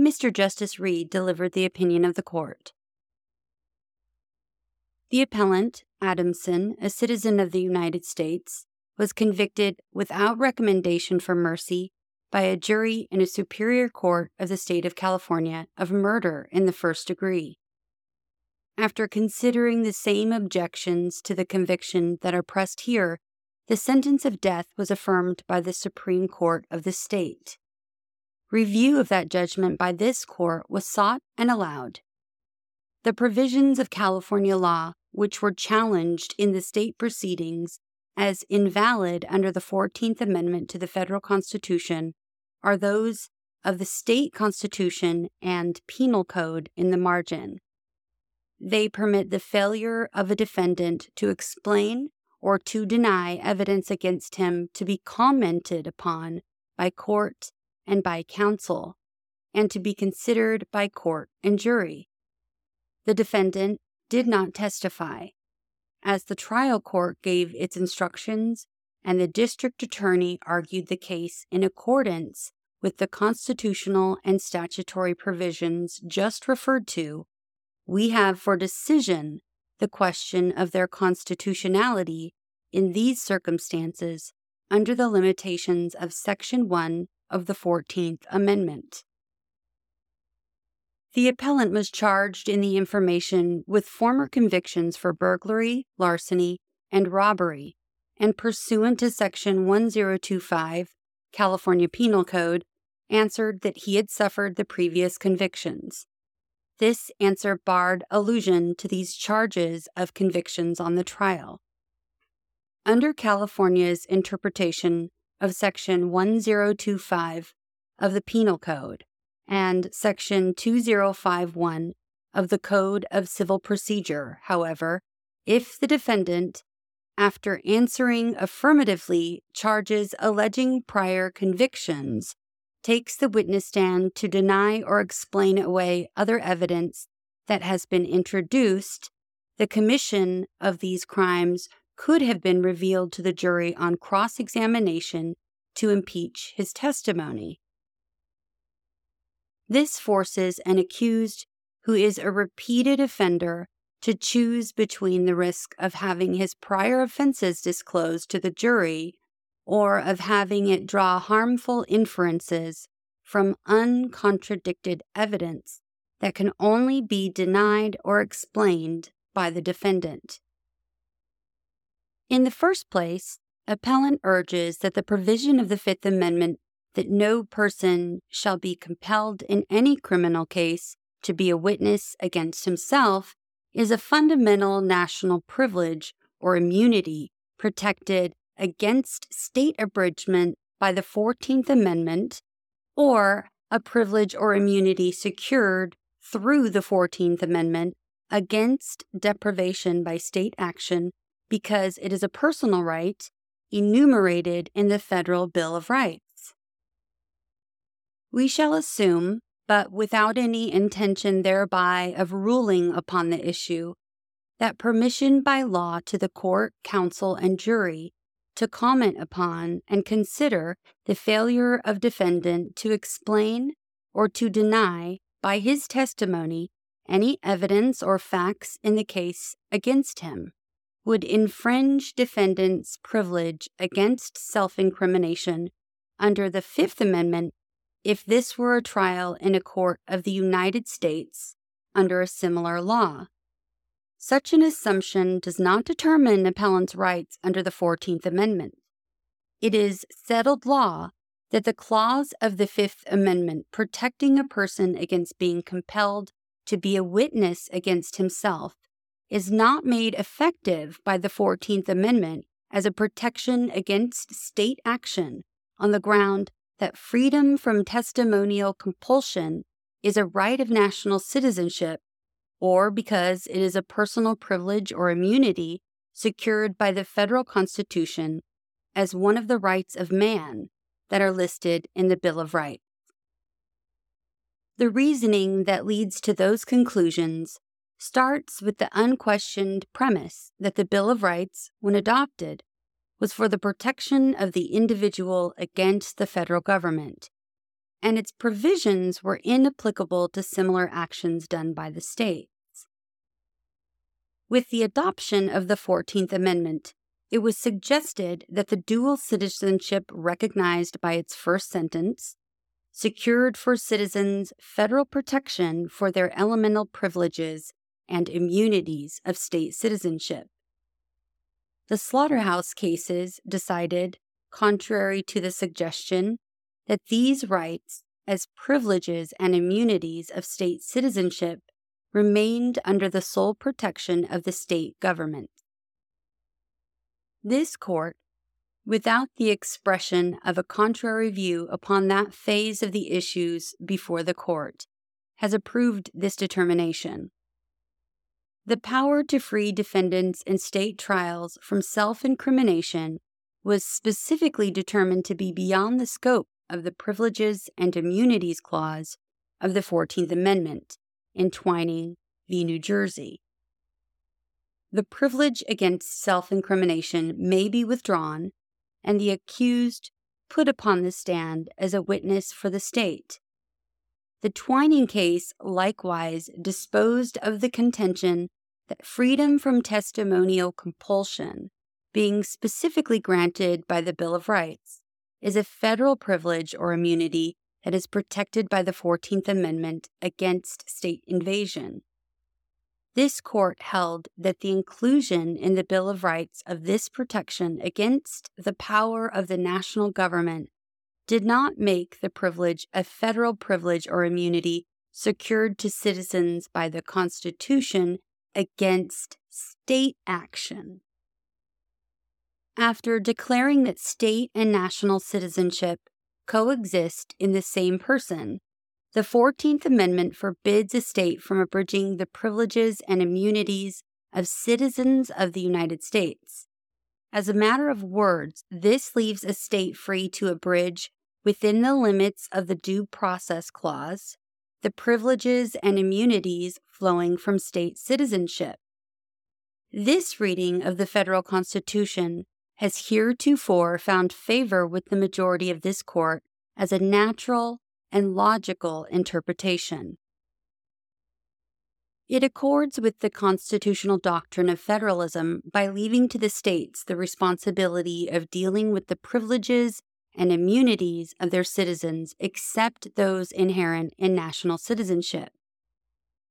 Mr. Justice Reed delivered the opinion of the court. The appellant, Adamson, a citizen of the United States, was convicted without recommendation for mercy by a jury in a superior court of the state of California of murder in the first degree. After considering the same objections to the conviction that are pressed here, the sentence of death was affirmed by the Supreme Court of the state. Review of that judgment by this court was sought and allowed. The provisions of California law, which were challenged in the state proceedings as invalid under the 14th Amendment to the federal Constitution, are those of the state constitution and penal code in the margin. They permit the failure of a defendant to explain or to deny evidence against him to be commented upon by court and by counsel, and to be considered by court and jury. The defendant did not testify, as the trial court gave its instructions and the district attorney argued the case in accordance with the constitutional and statutory provisions just referred to, we have for decision the question of their constitutionality in these circumstances under the limitations of Section 1 of the 14th Amendment. The appellant was charged in the information with former convictions for burglary, larceny, and robbery, and pursuant to Section 1025, California Penal Code, answered that he had suffered the previous convictions. This answer barred allusion to these charges of convictions on the trial. Under California's interpretation of Section 1025 of the Penal Code and Section 2051 of the Code of Civil Procedure, however, if the defendant, after answering affirmatively charges alleging prior convictions, takes the witness stand to deny or explain away other evidence that has been introduced, the commission of these crimes could have been revealed to the jury on cross examination to impeach his testimony. This forces an accused who is a repeated offender to choose between the risk of having his prior offenses disclosed to the jury or of having it draw harmful inferences from uncontradicted evidence that can only be denied or explained by the defendant. In the first place, appellant urges that the provision of the Fifth Amendment that no person shall be compelled in any criminal case to be a witness against himself is a fundamental national privilege or immunity protected against state abridgment by the 14th Amendment or a privilege or immunity secured through the 14th Amendment against deprivation by state action because it is a personal right enumerated in the Federal Bill of Rights. We shall assume, but without any intention thereby of ruling upon the issue, that permission by law to the court, counsel, and jury to comment upon and consider the failure of defendant to explain or to deny by his testimony any evidence or facts in the case against him would infringe defendant's privilege against self incrimination under the Fifth Amendment if this were a trial in a court of the United States under a similar law. Such an assumption does not determine appellant's rights under the 14th Amendment. It is settled law that the clause of the Fifth Amendment protecting a person against being compelled to be a witness against himself is not made effective by the 14th Amendment as a protection against state action on the ground that freedom from testimonial compulsion is a right of national citizenship or because it is a personal privilege or immunity secured by the federal Constitution as one of the rights of man that are listed in the Bill of Rights. The reasoning that leads to those conclusions starts with the unquestioned premise that the Bill of Rights, when adopted, was for the protection of the individual against the federal government, and its provisions were inapplicable to similar actions done by the states. With the adoption of the 14th Amendment, it was suggested that the dual citizenship recognized by its first sentence secured for citizens federal protection for their elemental privileges and immunities of state citizenship. The slaughterhouse cases decided, contrary to the suggestion, that these rights, as privileges and immunities of state citizenship, remained under the sole protection of the state government. This court, without the expression of a contrary view upon that phase of the issues before the court, has approved this determination. The power to free defendants in state trials from self incrimination was specifically determined to be beyond the scope of the Privileges and Immunities Clause of the 14th Amendment in Twining v. New Jersey. The privilege against self incrimination may be withdrawn and the accused put upon the stand as a witness for the state. The Twining case likewise disposed of the contention that freedom from testimonial compulsion, being specifically granted by the Bill of Rights, is a federal privilege or immunity that is protected by the 14th Amendment against state invasion. This court held that the inclusion in the Bill of Rights of this protection against the power of the national government did not make the privilege a federal privilege or immunity secured to citizens by the Constitution against state action. After declaring that state and national citizenship coexist in the same person, the 14th Amendment forbids a state from abridging the privileges and immunities of citizens of the United States. As a matter of words, this leaves a state free to abridge within the limits of the Due Process Clause, the privileges and immunities flowing from state citizenship. This reading of the federal Constitution has heretofore found favor with the majority of this court as a natural and logical interpretation. It accords with the constitutional doctrine of federalism by leaving to the states the responsibility of dealing with the privileges and immunities of their citizens except those inherent in national citizenship.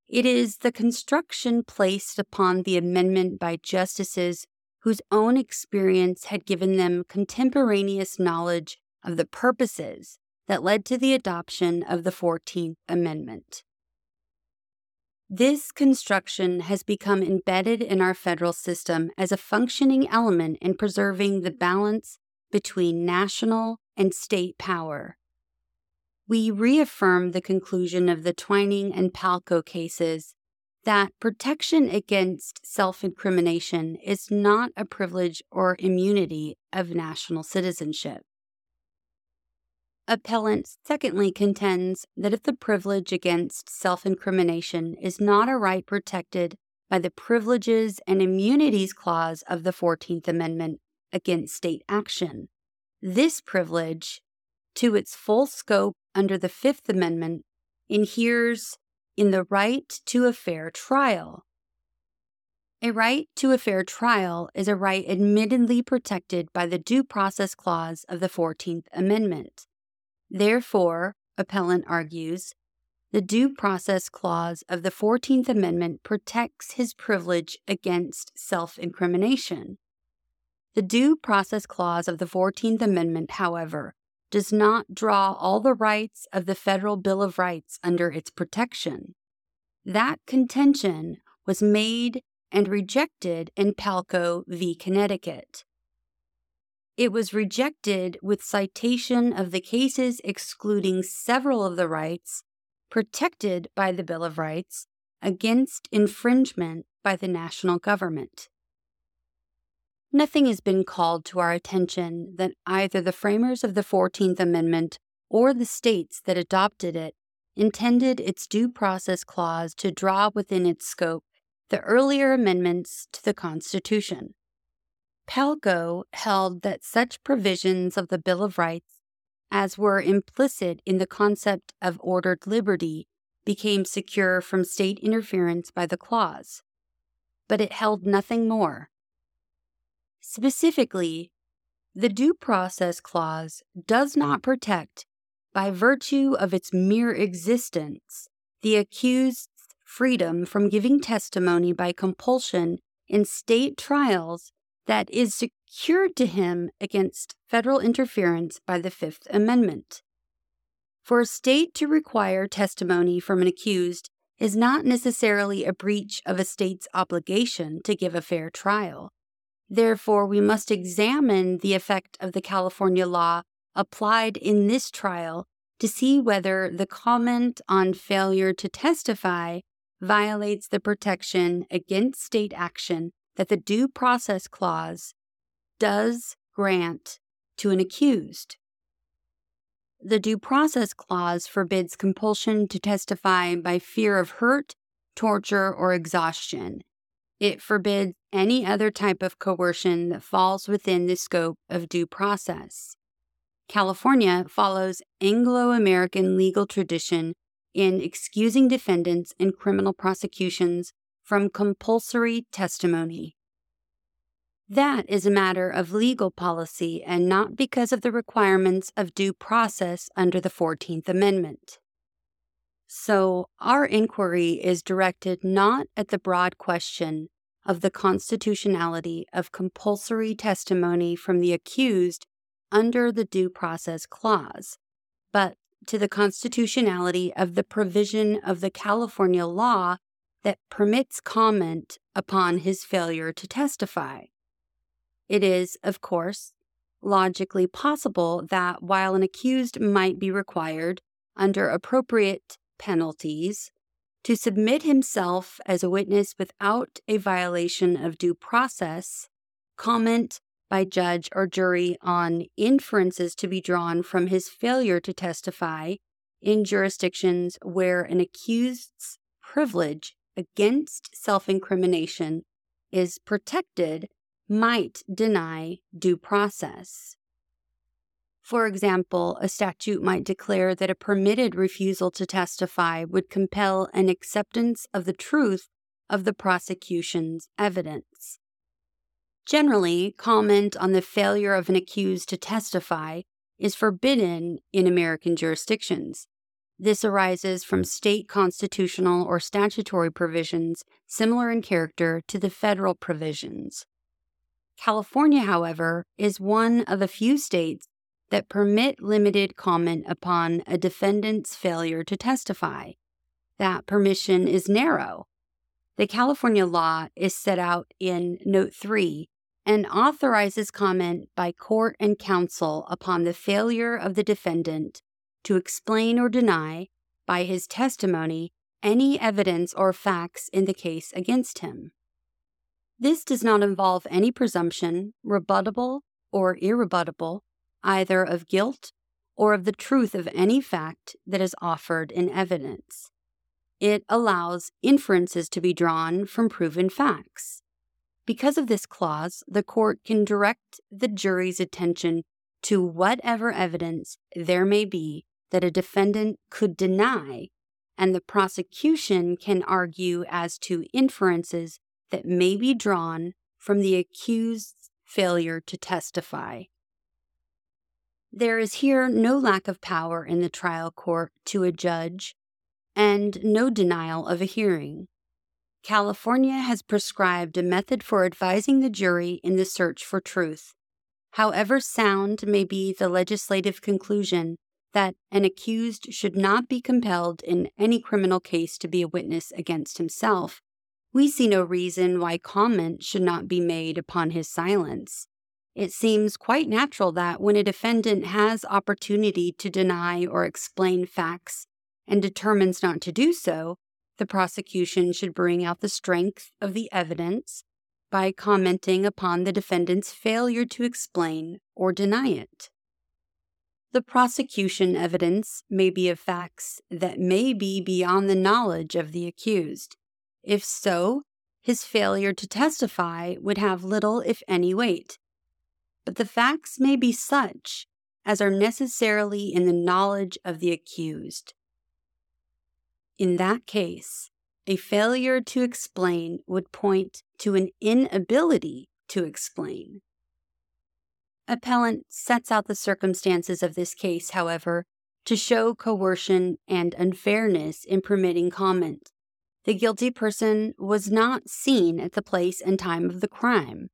It is the construction placed upon the amendment by justices whose own experience had given them contemporaneous knowledge of the purposes that led to the adoption of the 14th Amendment. This construction has become embedded in our federal system as a functioning element in preserving the balance between national and state power. We reaffirm the conclusion of the Twining and Palko cases that protection against self incrimination is not a privilege or immunity of national citizenship. Appellant secondly contends that if the privilege against self incrimination is not a right protected by the Privileges and Immunities Clause of the 14th Amendment, against state action. This privilege, to its full scope under the Fifth Amendment, inheres in the right to a fair trial. A right to a fair trial is a right admittedly protected by the Due Process Clause of the 14th Amendment. Therefore, appellant argues, the Due Process Clause of the 14th Amendment protects his privilege against self incrimination. The Due Process Clause of the 14th Amendment, however, does not draw all the rights of the Federal Bill of Rights under its protection. That contention was made and rejected in Palko v. Connecticut. It was rejected with citation of the cases excluding several of the rights protected by the Bill of Rights against infringement by the national government. Nothing has been called to our attention that either the framers of the 14th Amendment or the states that adopted it intended its due process clause to draw within its scope the earlier amendments to the Constitution. Palko held that such provisions of the Bill of Rights as were implicit in the concept of ordered liberty, became secure from state interference by the clause. But it held nothing more. Specifically, the Due Process Clause does not protect, by virtue of its mere existence, the accused's freedom from giving testimony by compulsion in state trials that is secured to him against federal interference by the Fifth Amendment. For a state to require testimony from an accused is not necessarily a breach of a state's obligation to give a fair trial. Therefore, we must examine the effect of the California law applied in this trial to see whether the comment on failure to testify violates the protection against state action that the Due Process Clause does grant to an accused. The Due Process Clause forbids compulsion to testify by fear of hurt, torture, or exhaustion. It forbids any other type of coercion that falls within the scope of due process. California follows Anglo American legal tradition in excusing defendants in criminal prosecutions from compulsory testimony. That is a matter of legal policy and not because of the requirements of due process under the 14th Amendment. So, our inquiry is directed not at the broad question of the constitutionality of compulsory testimony from the accused under the Due Process Clause, but to the constitutionality of the provision of the California law that permits comment upon his failure to testify. It is, of course, logically possible that while an accused might be required, under appropriate penalties, to submit himself as a witness without a violation of due process, comment by judge or jury on inferences to be drawn from his failure to testify in jurisdictions where an accused's privilege against self incrimination is protected might deny due process. For example, a statute might declare that a permitted refusal to testify would compel an acceptance of the truth of the prosecution's evidence. Generally, comment on the failure of an accused to testify is forbidden in American jurisdictions. This arises from state constitutional or statutory provisions similar in character to the federal provisions. California, however, is one of a few states that permit limited comment upon a defendant's failure to testify. That permission is narrow. The California law is set out in Note 3 and authorizes comment by court and counsel upon the failure of the defendant to explain or deny by his testimony any evidence or facts in the case against him. This does not involve any presumption, rebuttable or irrebuttable, either of guilt or of the truth of any fact that is offered in evidence. It allows inferences to be drawn from proven facts. Because of this clause, the court can direct the jury's attention to whatever evidence there may be that a defendant could deny, and the prosecution can argue as to inferences that may be drawn from the accused's failure to testify. There is here no lack of power in the trial court to a judge and no denial of a hearing. California has prescribed a method for advising the jury in the search for truth. However sound may be the legislative conclusion that an accused should not be compelled in any criminal case to be a witness against himself, we see no reason why comment should not be made upon his silence. It seems quite natural that when a defendant has opportunity to deny or explain facts and determines not to do so, the prosecution should bring out the strength of the evidence by commenting upon the defendant's failure to explain or deny it. The prosecution evidence may be of facts that may be beyond the knowledge of the accused. If so, his failure to testify would have little, if any, weight. But the facts may be such as are necessarily in the knowledge of the accused. In that case, a failure to explain would point to an inability to explain. Appellant sets out the circumstances of this case, however, to show coercion and unfairness in permitting comment. The guilty person was not seen at the place and time of the crime.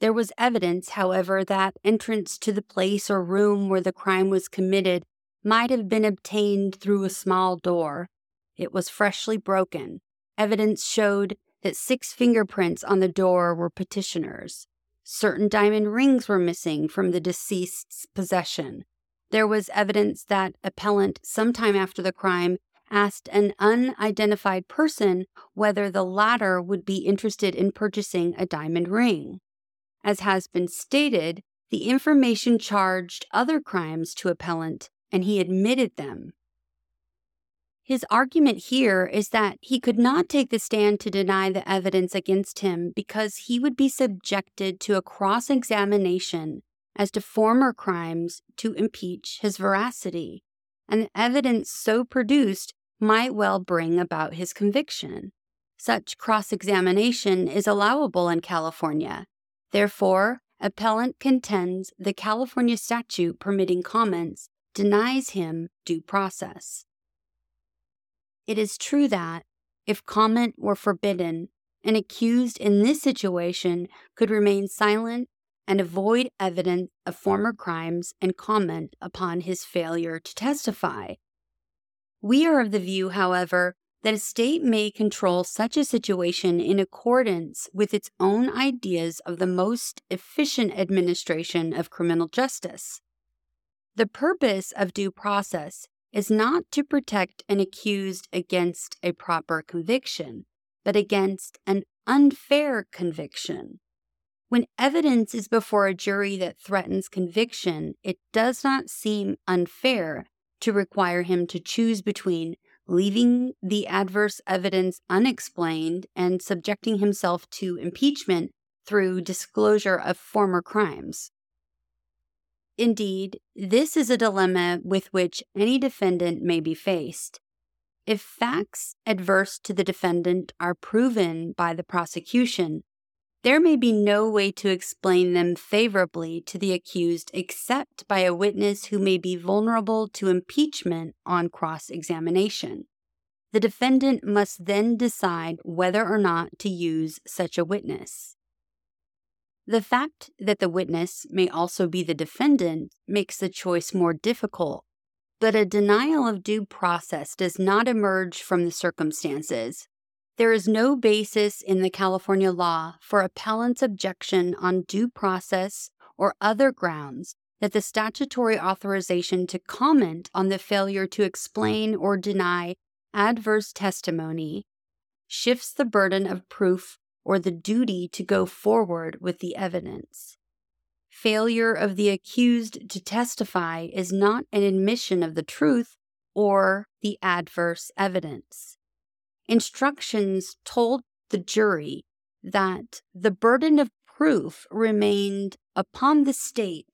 There was evidence, however, that entrance to the place or room where the crime was committed might have been obtained through a small door. It was freshly broken. Evidence showed that six fingerprints on the door were petitioners. Certain diamond rings were missing from the deceased's possession. There was evidence that appellant, sometime after the crime, asked an unidentified person whether the latter would be interested in purchasing a diamond ring. As has been stated, the information charged other crimes to appellant, and he admitted them. His argument here is that he could not take the stand to deny the evidence against him because he would be subjected to a cross examination as to former crimes to impeach his veracity, and the evidence so produced might well bring about his conviction. Such cross examination is allowable in California. Therefore, appellant contends the California statute permitting comments denies him due process. It is true that, if comment were forbidden, an accused in this situation could remain silent and avoid evidence of former crimes and comment upon his failure to testify. We are of the view, however, that a state may control such a situation in accordance with its own ideas of the most efficient administration of criminal justice. The purpose of due process is not to protect an accused against a proper conviction, but against an unfair conviction. When evidence is before a jury that threatens conviction, it does not seem unfair to require him to choose between leaving the adverse evidence unexplained and subjecting himself to impeachment through disclosure of former crimes. Indeed, this is a dilemma with which any defendant may be faced. If facts adverse to the defendant are proven by the prosecution, there may be no way to explain them favorably to the accused except by a witness who may be vulnerable to impeachment on cross examination. The defendant must then decide whether or not to use such a witness. The fact that the witness may also be the defendant makes the choice more difficult, but a denial of due process does not emerge from the circumstances. There is no basis in the California law for appellant's objection on due process or other grounds that the statutory authorization to comment on the failure to explain or deny adverse testimony shifts the burden of proof or the duty to go forward with the evidence. Failure of the accused to testify is not an admission of the truth or the adverse evidence. Instructions told the jury that the burden of proof remained upon the state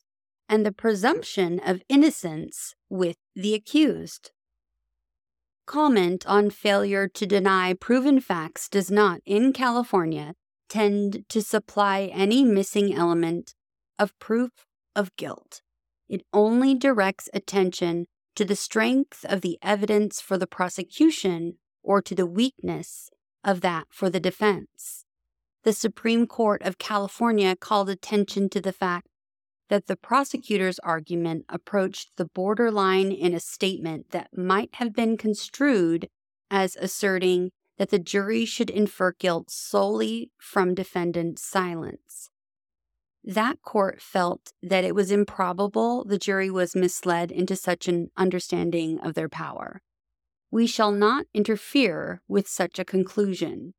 and the presumption of innocence with the accused. Comment on failure to deny proven facts does not, in California, tend to supply any missing element of proof of guilt. It only directs attention to the strength of the evidence for the prosecution or to the weakness of that for the defense. The Supreme Court of California called attention to the fact that the prosecutor's argument approached the borderline in a statement that might have been construed as asserting that the jury should infer guilt solely from defendant's silence. That court felt that it was improbable the jury was misled into such an understanding of their power. We shall not interfere with such a conclusion.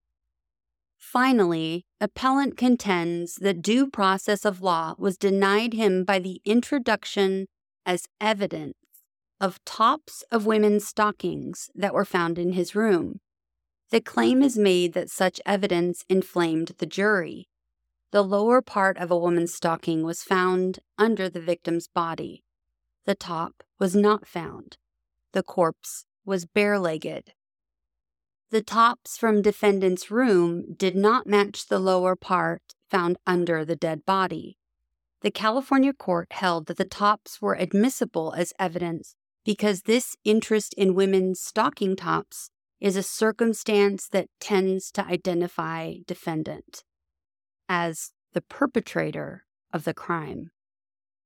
Finally, appellant contends that due process of law was denied him by the introduction as evidence of tops of women's stockings that were found in his room. The claim is made that such evidence inflamed the jury. The lower part of a woman's stocking was found under the victim's body. the top was not found. The corpse was bare legged. The tops from defendant's room did not match the lower part found under the dead body. The California court held that the tops were admissible as evidence because this interest in women's stocking tops is a circumstance that tends to identify defendant as the perpetrator of the crime.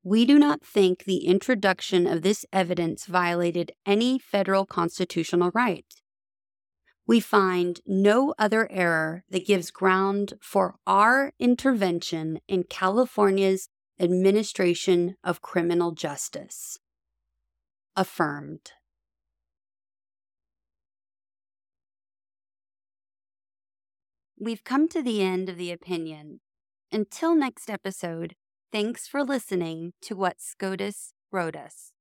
We do not think the introduction of this evidence violated any federal constitutional right. We find no other error that gives ground for our intervention in California's administration of criminal justice. Affirmed. We've come to the end of the opinion. Until next episode, thanks for listening to what SCOTUS wrote us.